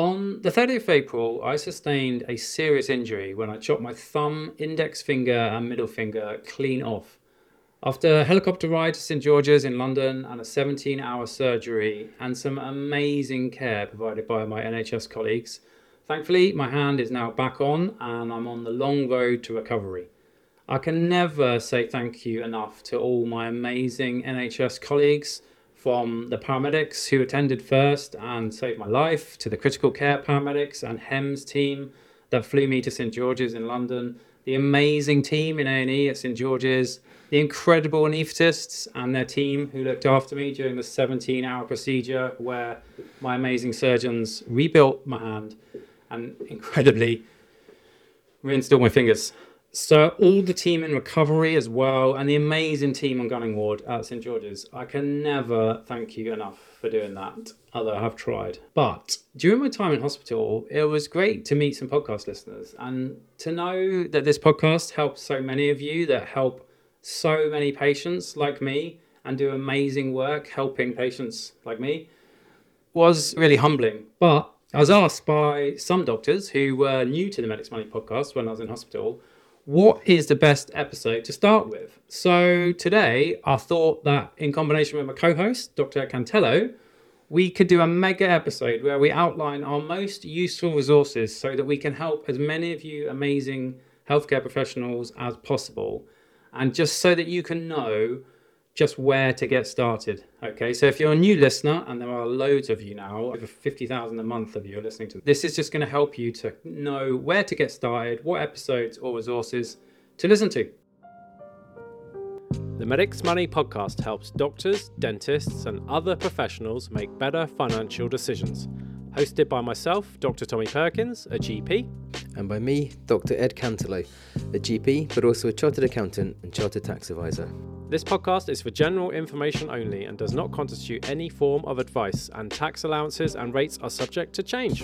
On the 30th of April, I sustained a serious injury when I chopped my thumb, index finger, and middle finger clean off. After a helicopter ride to St George's in London and a 17 hour surgery and some amazing care provided by my NHS colleagues, thankfully my hand is now back on and I'm on the long road to recovery. I can never say thank you enough to all my amazing NHS colleagues, from the paramedics who attended first and saved my life, to the critical care paramedics and HEMS team that flew me to St George's in London, the amazing team in A&E at St George's, the incredible anaesthetists and their team who looked after me during the 17 hour procedure where my amazing surgeons rebuilt my hand and incredibly reinstalled my fingers. So, all the team in recovery as well, and the amazing team on Gunning Ward at St George's. I can never thank you enough for doing that, although I have tried. But during my time in hospital, it was great to meet some podcast listeners and to know that this podcast helps so many of you that help so many patients like me and do amazing work helping patients like me was really humbling. But I was asked by some doctors who were new to the Medics Money podcast when I was in hospital, what is the best episode to start with? So today I thought that in combination with my co-host, Dr. Cantello, we could do a mega episode where we outline our most useful resources so that we can help as many of you amazing healthcare professionals as possible and just so that you can know just where to get started. Okay, so if you're a new listener, and there are loads of you now, over 50,000 a month of you are listening to this, is just going to help you to know where to get started, what episodes or resources to listen to. The Medics Money podcast helps doctors, dentists, and other professionals make better financial decisions. Hosted by myself, Dr. Tommy Perkins, a GP, and by me, Dr. Ed Cantello, a GP, but also a chartered accountant and chartered tax advisor. This podcast is for general information only and does not constitute any form of advice, and tax allowances and rates are subject to change.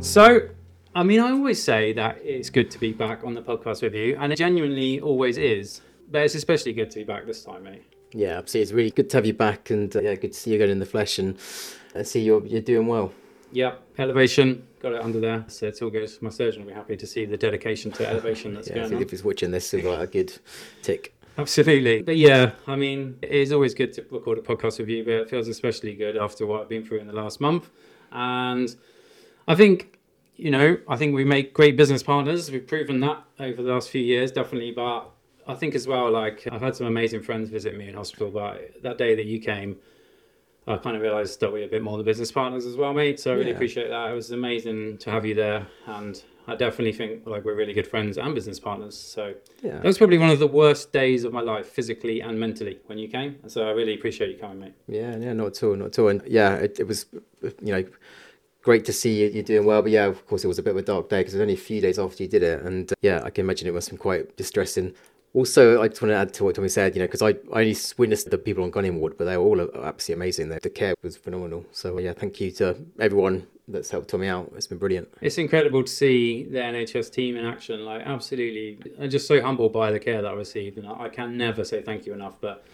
So, I mean, I always say that it's good to be back on the podcast with you, and it genuinely always is. But it's especially good to be back this time, mate. Yeah, absolutely. It's really good to have you back, and uh, yeah, good to see you again in the flesh, and, and see you're you're doing well. Yep, elevation, got it under there. So it's all good. My surgeon will be happy to see the dedication to elevation that's yeah, going I think on. if he's watching this, he'll a good tick. Absolutely. But yeah, I mean, it is always good to record a podcast with you, but it feels especially good after what I've been through in the last month. And I think, you know, I think we make great business partners. We've proven that over the last few years, definitely. But I think as well, like, I've had some amazing friends visit me in hospital, but that day that you came, I kind of realised that we're a bit more the business partners as well, mate. So I really Yeah. appreciate that. It was amazing to have you there, and I definitely think like we're really good friends and business partners. So Yeah. that was probably one of the worst days of my life, physically and mentally, when you came. So I really appreciate you coming, mate. Yeah, yeah, not at all, not at all. And yeah, it, it was, you know, great to see you, you're doing well. But yeah, of course, it was a bit of a dark day because it was only a few days after you did it. And uh, yeah, I can imagine it must have been quite distressing. Also, I just want to add to what Tommy said, you know, because I, I only witnessed the people on Gunning Ward, but they were all uh, absolutely amazing. The, the care was phenomenal. So yeah, thank you to everyone that's helped Tommy out. It's been brilliant. It's incredible to see the NHS team in action. Like, absolutely, I'm just so humbled by the care that I received, and I can never say thank you enough. But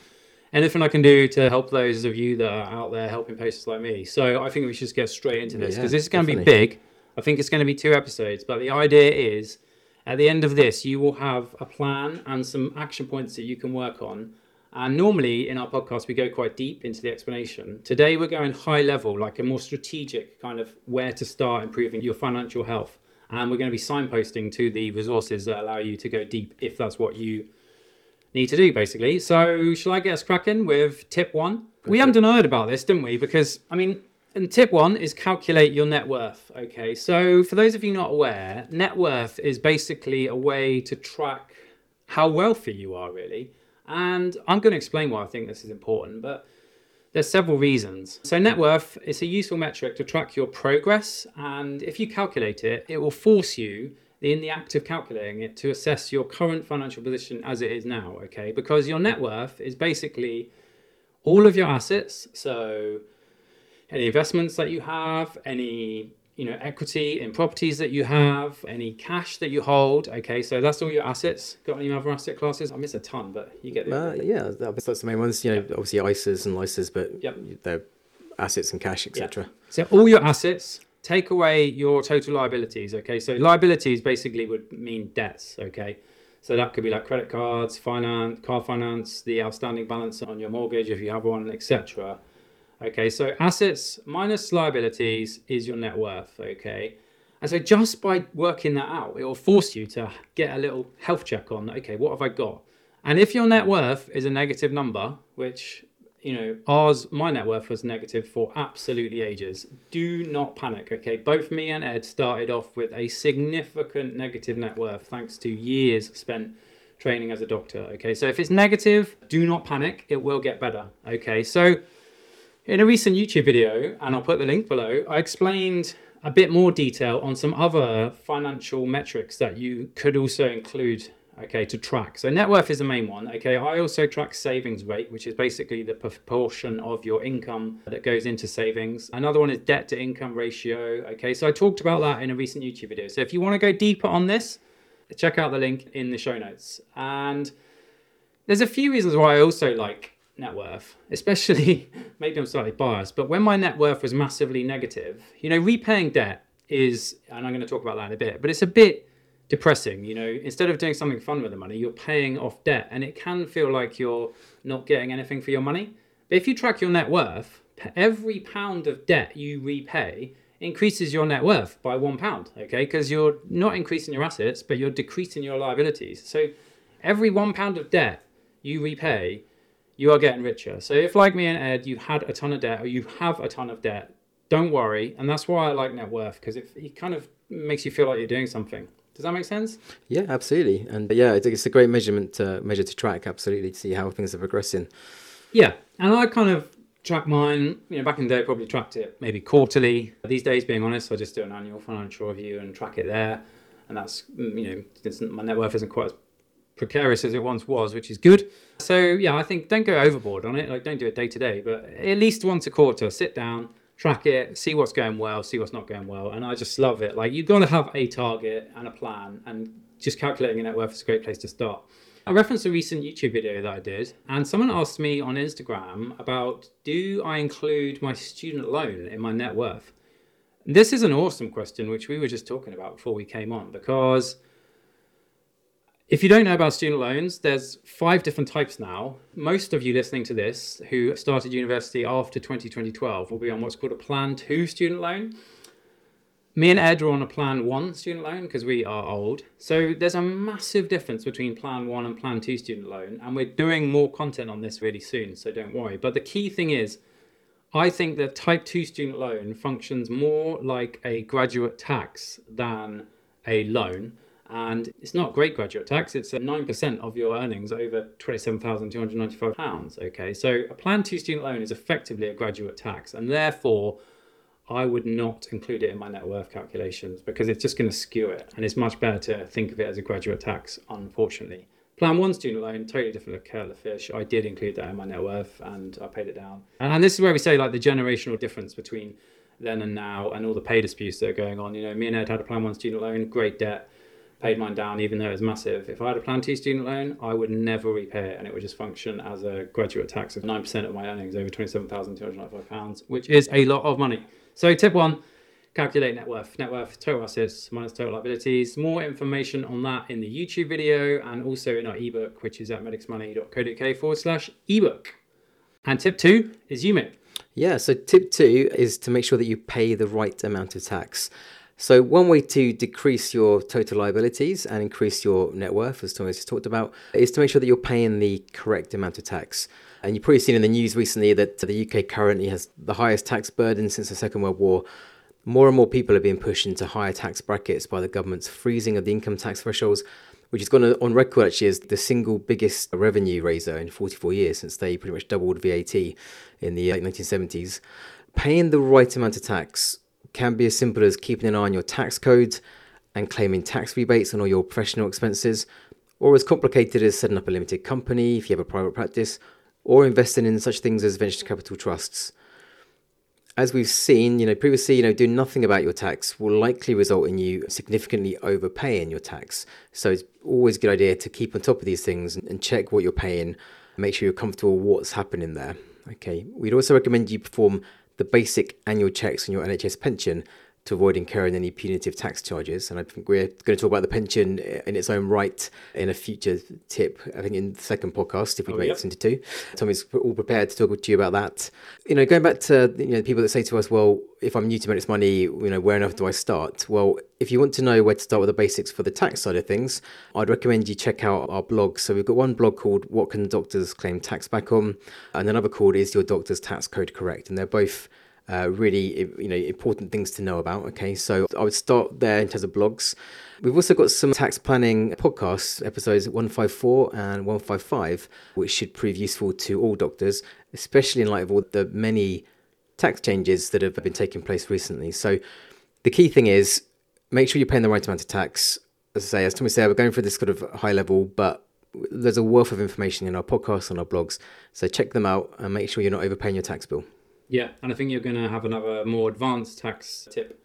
anything I can do to help those of you that are out there helping patients like me. So I think we should just get straight into this Yeah, because this is going to be big. I think it's going to be two episodes, but the idea is at the end of this, you will have a plan and some action points that you can work on. And normally in our podcast, we go quite deep into the explanation. Today, we're going high level, like a more strategic kind of where to start improving your financial health. And we're going to be signposting to the resources that allow you to go deep if that's what you need to do, basically. So, shall I get us cracking with tip one? We haven't word about this, didn't we? Because, I mean, and tip one is calculate your net worth. Okay, so for those of you not aware, net worth is basically a way to track how wealthy you are, really. And I'm going to explain why I think this is important, but there's several reasons. So net worth is a useful metric to track your progress, and if you calculate it, it will force you in the act of calculating it to assess your current financial position as it is now, okay? Because your net worth is basically all of your assets, so any investments that you have, any you know equity in properties that you have, any cash that you hold. Okay, so that's all your assets. Got any other asset classes? I miss a ton, but you get the Uh, yeah, that's the main ones. You know, obviously ISAs and LISAs, but Yep. they're assets and cash, etc. So all your assets, take away your total liabilities. Okay, so liabilities basically would mean debts. Okay, so that could be like credit cards, finance, car finance, the outstanding balance on your mortgage if you have one, etc. Okay, so assets minus liabilities is your net worth. Okay, and so just by working that out, it will force you to get a little health check on. Okay, what have I got? And if your net worth is a negative number, which you know ours, my net worth was negative for absolutely ages. Do not panic. Okay, both me and Ed started off with a significant negative net worth thanks to years spent training as a doctor. Okay, so if it's negative, do not panic. It will get better. Okay, so in a recent YouTube video, and I'll put the link below, I explained a bit more detail on some other financial metrics that you could also include okay to track. So net worth is the main one okay? I also track savings rate which is basically the proportion of your income that goes into savings. Another one is debt to income ratio okay? So i talked about that in a recent youtube video. So if you want to go deeper on this check out the link in the show notes. And there's a few reasons why i also like net worth, especially maybe I'm slightly biased, but when my net worth was massively negative, you know, repaying debt is, and I'm going to talk about that in a bit, but it's a bit depressing. You know, instead of doing something fun with the money, you're paying off debt, and it can feel like you're not getting anything for your money. But if you track your net worth, every pound of debt you repay increases your net worth by one pound, okay? Because you're not increasing your assets, but you're decreasing your liabilities. So every one pound of debt you repay you are getting richer. So if, like me and Ed, you had a ton of debt or you have a ton of debt, don't worry. And that's why I like net worth because it, it kind of makes you feel like you're doing something. Does that make sense? Yeah, absolutely. And yeah, it's a great measurement to measure to track, absolutely, to see how things are progressing. Yeah, and I kind of track mine. You know, back in the day, I probably tracked it maybe quarterly. These days, being honest, I just do an annual financial review and track it there. And that's you know, my net worth isn't quite as precarious as it once was, which is good. So yeah, I think don't go overboard on it. Like don't do it day to day, but at least once a quarter, sit down, track it, see what's going well, see what's not going well. And I just love it. Like you've got to have a target and a plan, and just calculating your net worth is a great place to start. I referenced a recent YouTube video that I did, and someone asked me on Instagram about do I include my student loan in my net worth? This is an awesome question, which we were just talking about before we came on, because if you don't know about student loans, there's five different types now. Most of you listening to this who started university after 2012 will be on what's called a Plan 2 student loan. Me and Ed are on a Plan 1 student loan because we are old. So there's a massive difference between Plan 1 and Plan 2 student loan. And we're doing more content on this really soon, so don't worry. But the key thing is, I think that Type 2 student loan functions more like a graduate tax than a loan and it's not great graduate tax. It's uh, 9% of your earnings over £27,295. Okay, so a Plan 2 student loan is effectively a graduate tax, and therefore I would not include it in my net worth calculations because it's just going to skew it, and it's much better to think of it as a graduate tax, unfortunately. Plan 1 student loan, totally different kettle of fish. I did include that in my net worth and I paid it down. And this is where we say like the generational difference between then and now and all the pay disputes that are going on. You know, me and Ed had a Plan 1 student loan, great debt paid mine down, even though it was massive. If I had a Plan 2 student loan, I would never repay it, and it would just function as a graduate tax of 9% of my earnings over £27,295, which is a lot of money. So, tip one calculate net worth. Net worth, total assets minus total liabilities. More information on that in the YouTube video and also in our ebook, which is at medicsmoney.co.uk forward slash ebook. And tip two is you UMIT. Yeah, so tip two is to make sure that you pay the right amount of tax. So one way to decrease your total liabilities and increase your net worth, as Thomas has talked about, is to make sure that you're paying the correct amount of tax. And you've probably seen in the news recently that the UK currently has the highest tax burden since the Second World War. More and more people are being pushed into higher tax brackets by the government's freezing of the income tax thresholds, which has gone on record actually as the single biggest revenue raiser in 44 years since they pretty much doubled VAT in the uh, late 1970s. Paying the right amount of tax can be as simple as keeping an eye on your tax codes and claiming tax rebates on all your professional expenses, or as complicated as setting up a limited company if you have a private practice, or investing in such things as venture capital trusts. As we've seen, you know, previously, you know, doing nothing about your tax will likely result in you significantly overpaying your tax. So it's always a good idea to keep on top of these things and check what you're paying, and make sure you're comfortable what's happening there. Okay. We'd also recommend you perform the basic annual checks on your NHS pension to avoid incurring any punitive tax charges. And I think we're going to talk about the pension in its own right in a future tip, I think in the second podcast, if we Oh, yep. this into two. Tommy's all prepared to talk to you about that. You know, going back to you know people that say to us, well, if I'm new to Medics Money, you know, where on earth do I start? Well, if you want to know where to start with the basics for the tax side of things, I'd recommend you check out our blog. So we've got one blog called What Can Doctors Claim Tax Back On? And another called Is Your Doctor's Tax Code Correct? And they're both uh, really you know important things to know about okay? So i would start there in terms of blogs. We've also got some tax planning podcasts episodes 154 and 155 which should prove useful to all doctors especially in light of all the many tax changes that have been taking place recently. So the key thing is make sure you're paying the right amount of tax. As i say as tommy said we're going for this sort of high level but there's a wealth of information in our podcasts and our blogs so check them out and make sure you're not overpaying your tax bill Yeah, and I think you're going to have another more advanced tax tip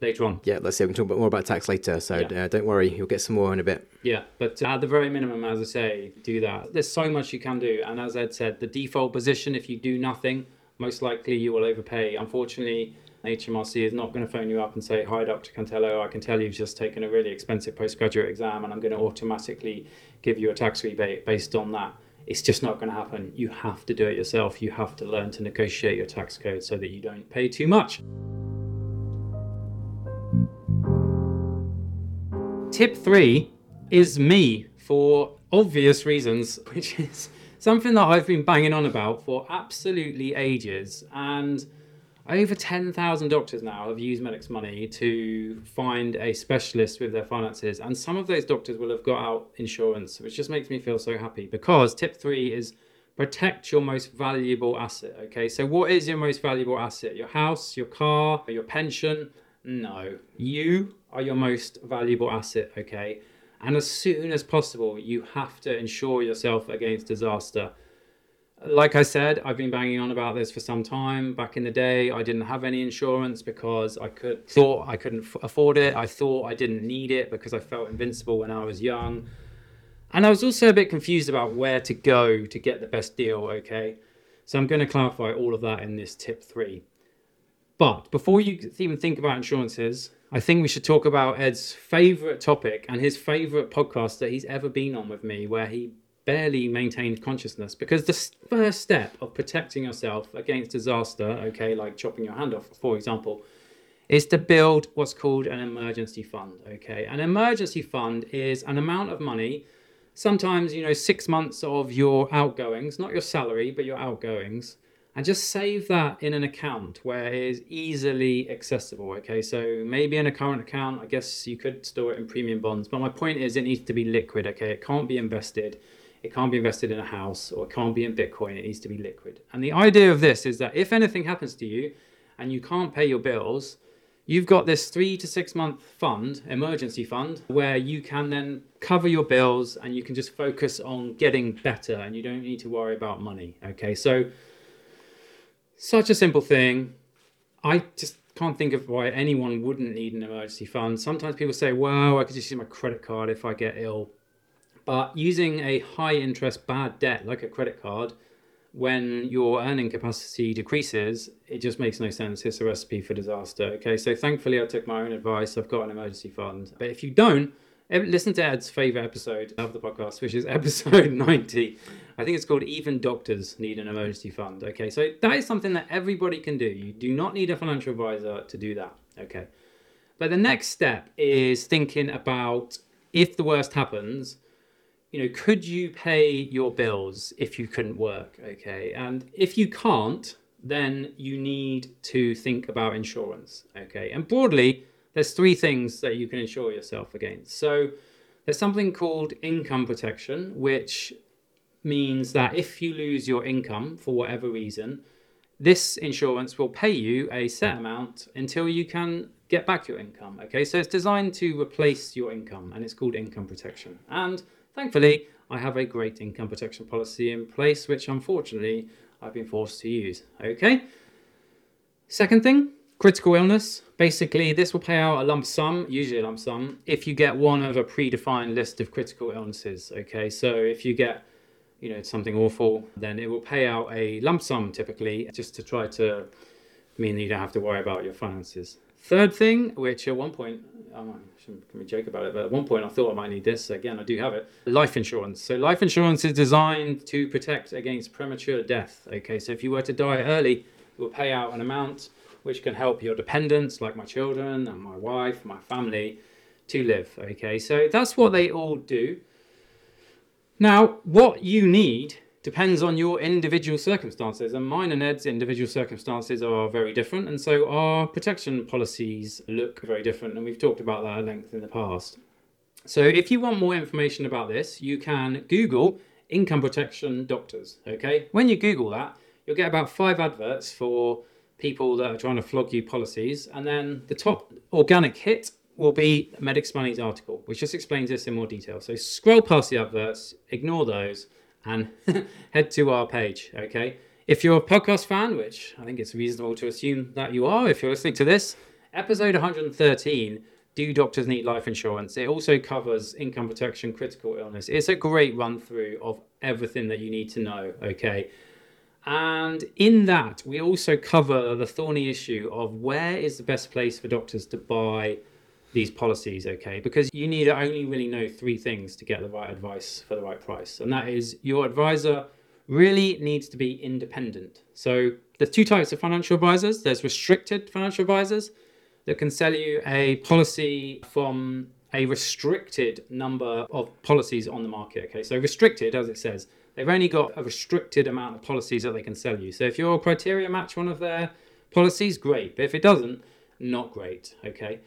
later on. yeah, let's see. We can talk about more about tax later. So Yeah. uh, don't worry, you'll get some more in a bit. Yeah, but at the very minimum, as I say, do that. There's so much you can do, and as Ed said, the default position, if you do nothing, most likely you will overpay. Unfortunately, HMRC is not going to phone you up and say, "Hi, Dr. Cantello, I can tell you've just taken a really expensive postgraduate exam, and I'm going to automatically give you a tax rebate based on that." It's just not going to happen. You have to do it yourself. You have to learn to negotiate your tax code so that you don't pay too much. Tip three is me for obvious reasons, which is something that I've been banging on about for absolutely ages. And over 10,000 doctors now have used Medics Money to find a specialist with their finances. And some of those doctors will have got out insurance, which just makes me feel so happy because tip three is protect your most valuable asset. Okay, so what is your most valuable asset? Your house, your car, your pension? No, you are your most valuable asset. Okay, and as soon as possible, you have to insure yourself against disaster. Like I said, I've been banging on about this for some time. Back in the day, I didn't have any insurance because I could thought I couldn't afford it. I thought I didn't need it because I felt invincible when I was young. And I was also a bit confused about where to go to get the best deal, okay? So I'm going to clarify all of that in this tip three. But before you even think about insurances, I think we should talk about Ed's favorite topic and his favorite podcast that he's ever been on with me, where he barely maintained consciousness. Because the first step of protecting yourself against disaster, okay, like chopping your hand off, for example, is to build what's called an emergency fund. Okay, an emergency fund is an amount of money, sometimes you know six months of your outgoings, not your salary, but your outgoings, and just save that in an account where it is easily accessible. Okay, so maybe in a current account, I guess you could store it in premium bonds, but my point is it needs to be liquid. Okay, it can't be invested. It can't be invested in a house or it can't be in Bitcoin. It needs to be liquid. And the idea of this is that if anything happens to you and you can't pay your bills, you've got this three to six month fund, emergency fund, where you can then cover your bills and you can just focus on getting better and you don't need to worry about money. Okay, so such a simple thing. I just can't think of why anyone wouldn't need an emergency fund. Sometimes people say, well, I could just use my credit card if I get ill. But using a high interest bad debt like a credit card when your earning capacity decreases, it just makes no sense. It's a recipe for disaster. Okay, so thankfully I took my own advice. I've got an emergency fund. But if you don't, listen to Ed's favorite episode of the podcast, which is episode 90. I think it's called Even Doctors Need an Emergency Fund. Okay, so that is something that everybody can do. You do not need a financial advisor to do that. Okay, but the next step is thinking about if the worst happens, you know, could you pay your bills if you couldn't work? Okay. And if you can't, then you need to think about insurance. Okay. And broadly, there's three things that you can insure yourself against. So there's something called income protection, which means that if you lose your income for whatever reason, this insurance will pay you a set amount until you can get back your income. Okay, so it's designed to replace your income and it's called income protection. And thankfully, I have a great income protection policy in place, which unfortunately I've been forced to use. Okay, second thing critical illness. Basically, this will pay out a lump sum, usually a lump sum, if you get one of a predefined list of critical illnesses. Okay, so if you get you know something awful then it will pay out a lump sum typically just to try to mean that you don't have to worry about your finances. Third thing, which at one point, Oh, I shouldn't can we joke about it, but at one point I thought I might need this. Again, I do have it. Life insurance. So life insurance is designed to protect against premature death. Okay, so if you were to die early, it will pay out an amount which can help your dependents, like my children and my wife, my family, to live. Okay, so that's what they all do. Now, what you need depends on your individual circumstances, and mine and Ed's individual circumstances are very different, and so our protection policies look very different, and we've talked about that at length in the past. So, if you want more information about this, you can Google income protection doctors. Okay, when you Google that, you'll get about five adverts for people that are trying to flog you policies, and then the top organic hit will be Medics Money's article, which just explains this in more detail. So, scroll past the adverts, ignore those and head to our page. Okay. If you're a podcast fan, which I think it's reasonable to assume that you are, if you're listening to this, episode 113 Do Doctors Need Life Insurance? It also covers income protection, critical illness. It's a great run through of everything that you need to know. Okay. And in that, we also cover the thorny issue of where is the best place for doctors to buy these policies, okay? Because you need to only really know three things to get the right advice for the right price. And that is your advisor really needs to be independent. So there's two types of financial advisors. There's restricted financial advisors that can sell you a policy from a restricted number of policies on the market. Okay, so restricted, as it says, they've only got a restricted amount of policies that they can sell you. So if your criteria match one of their policies, great. But if it doesn't, not great. Okay.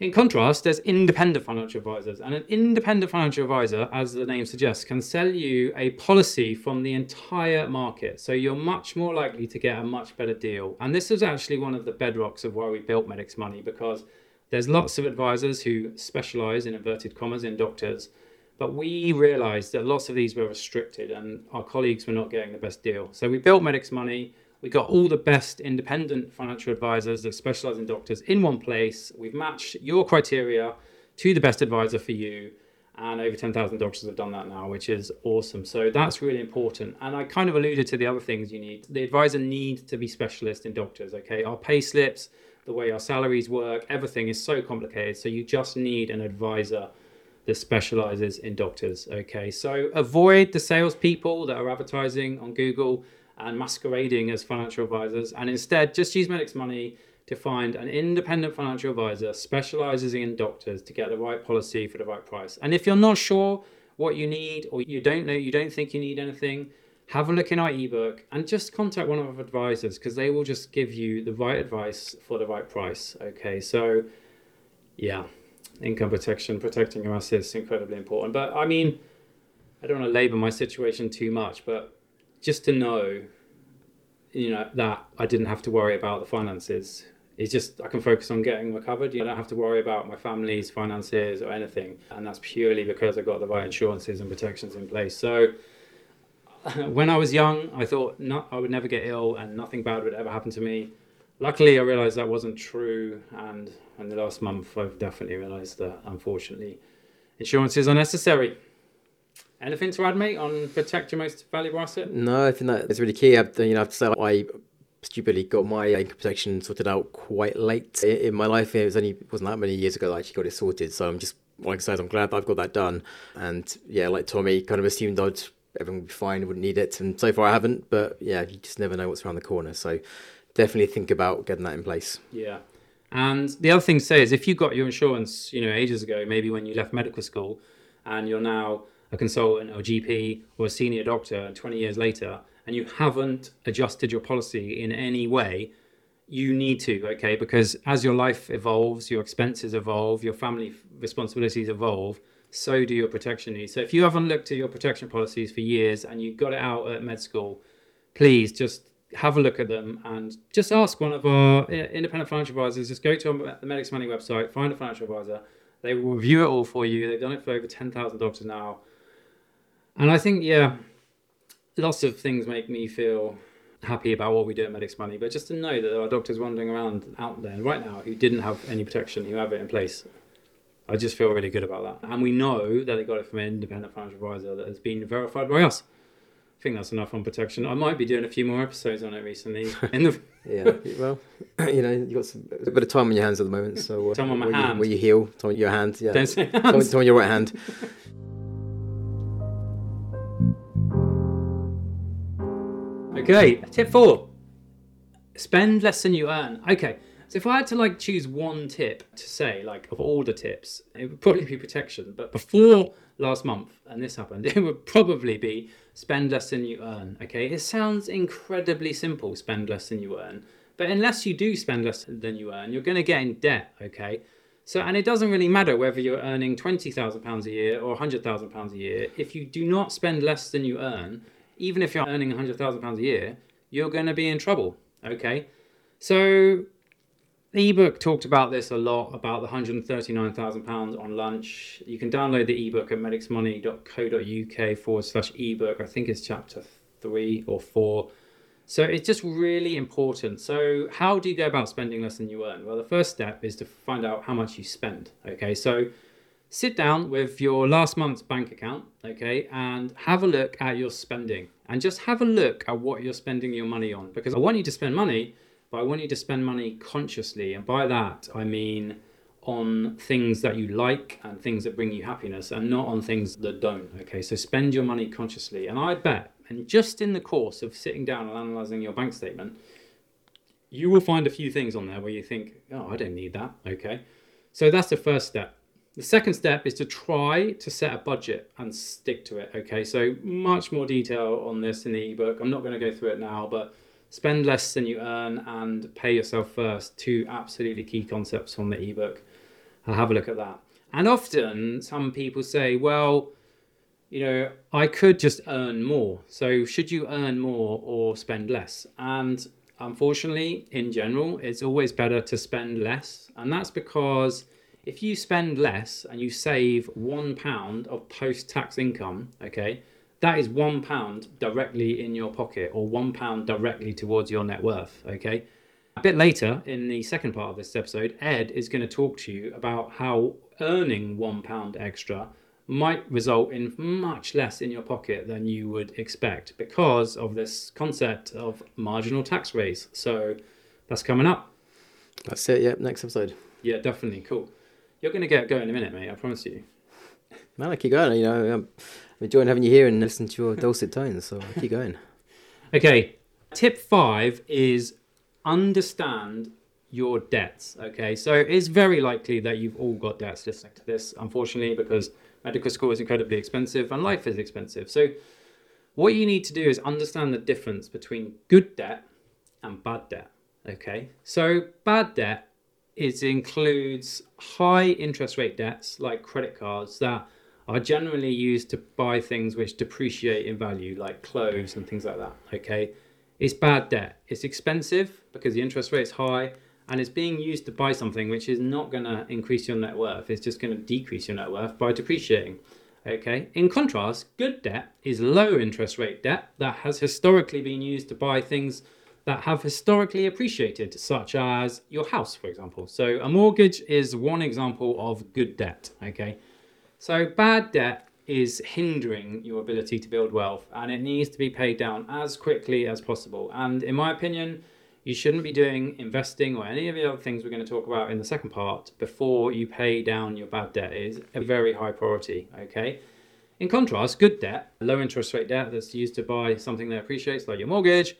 In contrast, there's independent financial advisors, and an independent financial advisor, as the name suggests, can sell you a policy from the entire market. So you're much more likely to get a much better deal. And this is actually one of the bedrocks of why we built Medics Money because there's lots of advisors who specialize in inverted commas in doctors, but we realized that lots of these were restricted and our colleagues were not getting the best deal. So we built Medics Money we got all the best independent financial advisors that specialize in doctors in one place. We've matched your criteria to the best advisor for you. And over 10,000 doctors have done that now, which is awesome. So that's really important. And I kind of alluded to the other things you need. The advisor needs to be specialist in doctors, okay? Our pay slips, the way our salaries work, everything is so complicated. So you just need an advisor that specializes in doctors, okay? So avoid the salespeople that are advertising on Google and masquerading as financial advisors, and instead just use Medics Money to find an independent financial advisor specializes in doctors to get the right policy for the right price. And if you're not sure what you need or you don't know, you don't think you need anything, have a look in our ebook and just contact one of our advisors because they will just give you the right advice for the right price. Okay, so yeah, income protection, protecting your assets, incredibly important. But I mean, I don't want to labor my situation too much, but just to know, you know, that I didn't have to worry about the finances. It's just I can focus on getting recovered. You know, I don't have to worry about my family's finances or anything, and that's purely because I got the right insurances and protections in place. So when I was young, I thought I would never get ill and nothing bad would ever happen to me. Luckily, I realized that wasn't true, and in the last month, I've definitely realized that unfortunately, insurances are necessary. Anything to add, mate, on protect your most valuable asset? No, I think that is really key. I, you know, I have to say I stupidly got my income protection sorted out quite late in my life. It was only wasn't that many years ago that I actually got it sorted. So I'm just like I said, I'm glad I've got that done. And yeah, like Tommy, kind of assumed I'd everything would be fine, wouldn't need it, and so far I haven't. But yeah, you just never know what's around the corner. So definitely think about getting that in place. Yeah. And the other thing to say is if you got your insurance, you know, ages ago, maybe when you left medical school, and you're now a consultant or GP or a senior doctor 20 years later and you haven't adjusted your policy in any way, you need to, okay? Because as your life evolves, your expenses evolve, your family responsibilities evolve, so do your protection needs. So if you haven't looked at your protection policies for years and you got it out at med school, please just have a look at them and just ask one of our independent financial advisors. Just go to the Medics Money website, find a financial advisor. They will review it all for you. They've done it for over 10,000 doctors now. And I think, yeah, lots of things make me feel happy about what we do at Medics Money, but just to know that there are doctors wandering around out there right now who didn't have any protection, who have it in place, I just feel really good about that. And we know that they got it from an independent financial advisor that has been verified by us. I think that's enough on protection. I might be doing a few more episodes on it recently. In the Yeah, well, you know, you've got some, a bit of time on your hands at the moment, so uh, Time on my where You, where you heal, time on your hand, yeah. Don't say Time, time on your right hand. Okay, tip four. Spend less than you earn. Okay, so if I had to like choose one tip to say, like of all the tips, it would probably be protection. But before last month, and this happened, it would probably be spend less than you earn. Okay, it sounds incredibly simple, spend less than you earn. But unless you do spend less than you earn, you're going to get in debt. Okay. So, and it doesn't really matter whether you're earning twenty thousand pounds a year or hundred thousand pounds a year. If you do not spend less than you earn, even if you're earning hundred thousand pounds a year, you're going to be in trouble. Okay, so the ebook talked about this a lot about the hundred and thirty nine thousand pounds on lunch. You can download the ebook at medicsmoney.co.uk forward slash ebook. I think it's chapter three or four. So it's just really important. So how do you go about spending less than you earn? Well, the first step is to find out how much you spend. Okay, so sit down with your last month's bank account, okay, and have a look at your spending and just have a look at what you're spending your money on because I want you to spend money, but I want you to spend money consciously. And by that, I mean on things that you like and things that bring you happiness and not on things that don't. Okay, so spend your money consciously. And I bet, and just in the course of sitting down and analyzing your bank statement, you will find a few things on there where you think, oh, I don't need that. Okay, so that's the first step. The second step is to try to set a budget and stick to it. Okay, so much more detail on this in the ebook. I'm not going to go through it now, but spend less than you earn and pay yourself first. Two absolutely key concepts on the ebook. I'll have a look at that. And often some people say, well, you know, I could just earn more. So should you earn more or spend less? And unfortunately, in general, it's always better to spend less. And that's because if you spend less and you save one pound of post tax income, okay, that is one pound directly in your pocket or one pound directly towards your net worth, okay? A bit later in the second part of this episode, Ed is going to talk to you about how earning one pound extra might result in much less in your pocket than you would expect because of this concept of marginal tax raise. So that's coming up. That's it, yeah, next episode. Yeah, definitely. Cool. You're going to get going in a minute, mate. I promise you. Man, I keep going, you know, I'm enjoying having you here and listening to your dulcet tones, so I keep going. Okay. Tip five is understand your debts. Okay. So it's very likely that you've all got debts listening to this, unfortunately, because medical school is incredibly expensive and life is expensive. So what you need to do is understand the difference between good debt and bad debt. Okay. So bad debt is includes high interest rate debts like credit cards that are generally used to buy things which depreciate in value, like clothes and things like that. Okay, it's bad debt. It's expensive because the interest rate is high, and it's being used to buy something which is not going to increase your net worth. It's just going to decrease your net worth by depreciating. Okay. In contrast, good debt is low interest rate debt that has historically been used to buy things that have historically appreciated, such as your house, for example. So a mortgage is one example of good debt. Okay. So bad debt is hindering your ability to build wealth and it needs to be paid down as quickly as possible. And in my opinion, you shouldn't be doing investing or any of the other things we're going to talk about in the second part before you pay down your bad debt is a very high priority, okay? In contrast, good debt, low interest rate debt that's used to buy something that appreciates like your mortgage,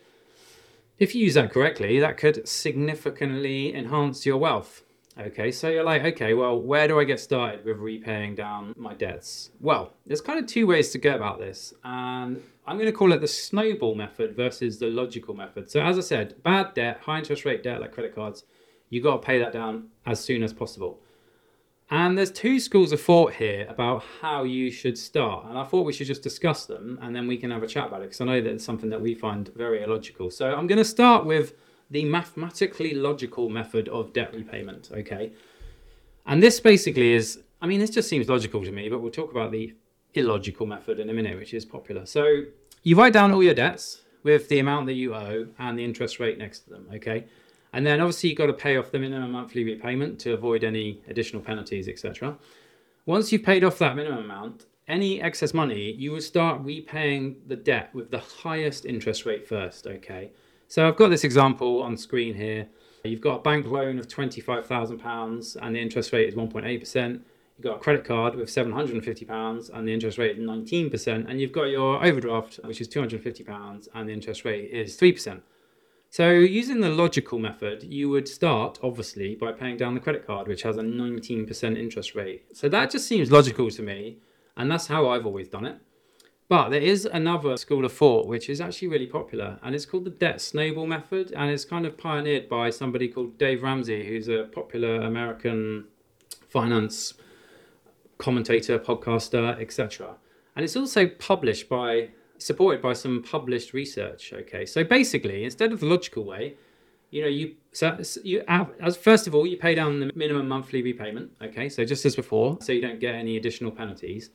if you use that correctly, that could significantly enhance your wealth. Okay, so you're like, okay, well, where do I get started with repaying down my debts? Well, there's kind of two ways to go about this, and I'm going to call it the snowball method versus the logical method. So, as I said, bad debt, high interest rate debt like credit cards, you got to pay that down as soon as possible. And there's two schools of thought here about how you should start, and I thought we should just discuss them, and then we can have a chat about it because I know that it's something that we find very illogical. So, I'm going to start with the mathematically logical method of debt repayment, okay? And this basically is, I mean, this just seems logical to me, but we'll talk about the illogical method in a minute, which is popular. So you write down all your debts with the amount that you owe and the interest rate next to them, okay? And then obviously you've got to pay off the minimum monthly repayment to avoid any additional penalties, etc. Once you've paid off that minimum amount, any excess money, you would start repaying the debt with the highest interest rate first. Okay. So I've got this example on screen here. You've got a bank loan of £25,000 and the interest rate is 1.8%. You've got a credit card with £750 and the interest rate is 19%. And you've got your overdraft, which is £250 and the interest rate is 3%. So, using the logical method, you would start obviously by paying down the credit card, which has a 19% interest rate. So, that just seems logical to me, and that's how I've always done it. But there is another school of thought which is actually really popular, and it's called the debt snowball method, and it's kind of pioneered by somebody called Dave Ramsey, who's a popular American finance commentator, podcaster, etc. And it's also published by, supported by some published research. Okay, so basically, instead of the logical way, you know, you so you have as first of all, you pay down the minimum monthly repayment. Okay, so just as before, so you don't get any additional penalties.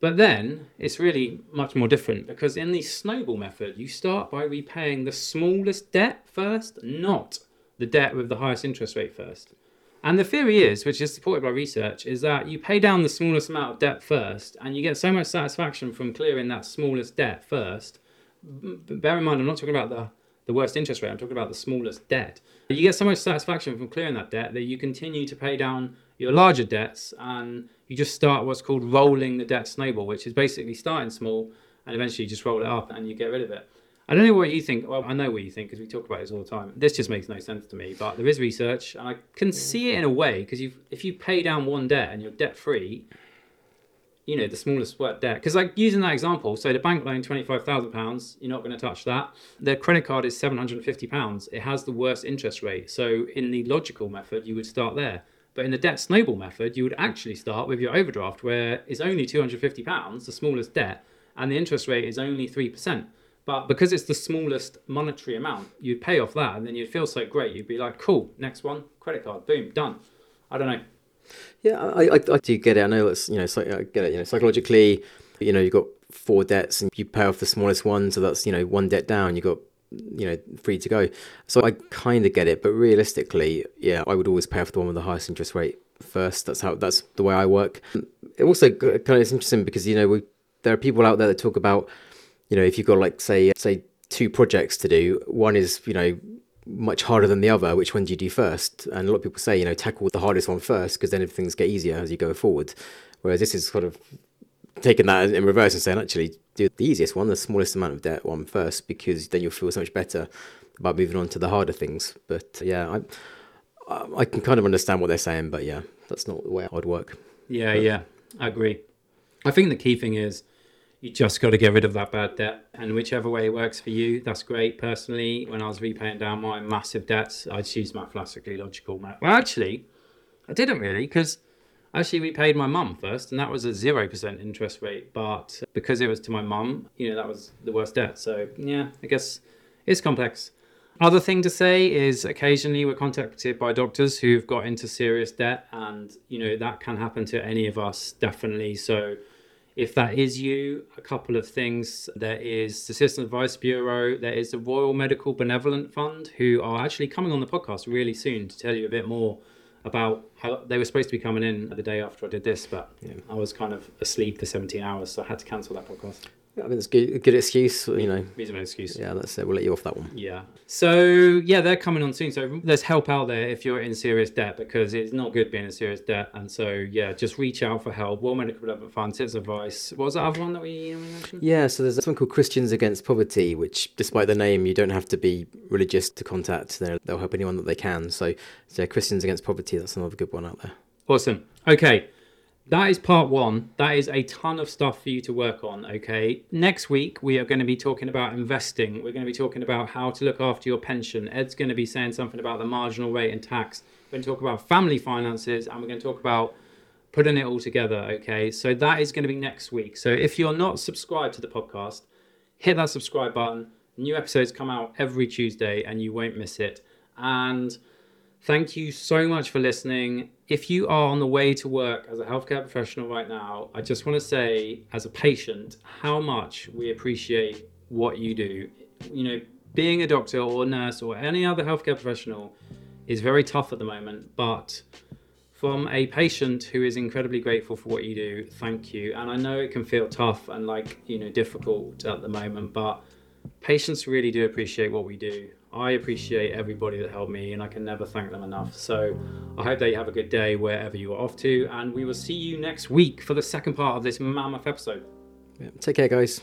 But then it's really much more different because in the snowball method, you start by repaying the smallest debt first, not the debt with the highest interest rate first. And the theory is, which is supported by research, is that you pay down the smallest amount of debt first and you get so much satisfaction from clearing that smallest debt first. Bear in mind, I'm not talking about the, the worst interest rate, I'm talking about the smallest debt. You get so much satisfaction from clearing that debt that you continue to pay down your larger debts and you just start what's called rolling the debt snowball, which is basically starting small and eventually you just roll it up and you get rid of it. I don't know what you think. Well, I know what you think because we talk about this all the time. This just makes no sense to me. But there is research, and I can mm. see it in a way because if you pay down one debt and you're debt free, you know the smallest debt. Because like using that example, so the bank loan twenty five thousand pounds, you're not going to touch that. The credit card is seven hundred and fifty pounds. It has the worst interest rate. So in the logical method, you would start there. But in the debt snowball method, you would actually start with your overdraft, where it's only £250, the smallest debt, and the interest rate is only 3%. But because it's the smallest monetary amount, you'd pay off that and then you'd feel so great. You'd be like, cool, next one, credit card, boom, done. I don't know. Yeah, I, I, I do get it. I know it's, you know, I get it. You know, psychologically, you know, you've got four debts and you pay off the smallest one. So that's, you know, one debt down. You've got you know free to go so i kind of get it but realistically yeah i would always pay off the one with the highest interest rate first that's how that's the way i work it also uh, kind of is interesting because you know we there are people out there that talk about you know if you've got like say say two projects to do one is you know much harder than the other which one do you do first and a lot of people say you know tackle the hardest one first because then everything's get easier as you go forward whereas this is sort of taking that in reverse and saying actually do the easiest one, the smallest amount of debt one first, because then you'll feel so much better about moving on to the harder things. But yeah, I I can kind of understand what they're saying, but yeah, that's not the way I'd work. Yeah, but, yeah, I agree. I think the key thing is you just got to get rid of that bad debt, and whichever way works for you, that's great. Personally, when I was repaying down my massive debts, I choose mathematically logical. Math. Well, actually, I didn't really because I Actually, repaid my mum first, and that was a 0% interest rate. But because it was to my mum, you know, that was the worst debt. So, yeah, I guess it's complex. Other thing to say is occasionally we're contacted by doctors who've got into serious debt, and, you know, that can happen to any of us, definitely. So, if that is you, a couple of things. There is the Citizen Advice Bureau, there is the Royal Medical Benevolent Fund, who are actually coming on the podcast really soon to tell you a bit more about how they were supposed to be coming in the day after I did this, but yeah, I was kind of asleep for 17 hours, so I had to cancel that podcast. Yeah, I think it's good, a good excuse, you know. Reasonable excuse. Yeah, that's it. We'll let you off that one. Yeah. So yeah, they're coming on soon. So there's help out there if you're in serious debt because it's not good being in serious debt. And so yeah, just reach out for help. Royal Medical Benevolent Fund, Citizen Advice. What was that other one that we um, mentioned? Yeah, so there's something called Christians Against Poverty, which despite the name, you don't have to be religious to contact. They'll help anyone that they can. So, so Christians Against Poverty, that's another good one out there. Awesome. Okay that is part one. That is a ton of stuff for you to work on. Okay. Next week, we are going to be talking about investing. We're going to be talking about how to look after your pension. Ed's going to be saying something about the marginal rate and tax. We're going to talk about family finances and we're going to talk about putting it all together. Okay. So that is going to be next week. So if you're not subscribed to the podcast, hit that subscribe button. New episodes come out every Tuesday and you won't miss it. And Thank you so much for listening. If you are on the way to work as a healthcare professional right now, I just want to say, as a patient, how much we appreciate what you do. You know, being a doctor or a nurse or any other healthcare professional is very tough at the moment, but from a patient who is incredibly grateful for what you do. Thank you. And I know it can feel tough and like, you know, difficult at the moment, but patients really do appreciate what we do. I appreciate everybody that helped me and I can never thank them enough. So I hope that you have a good day wherever you are off to. And we will see you next week for the second part of this mammoth episode. Yeah, take care, guys.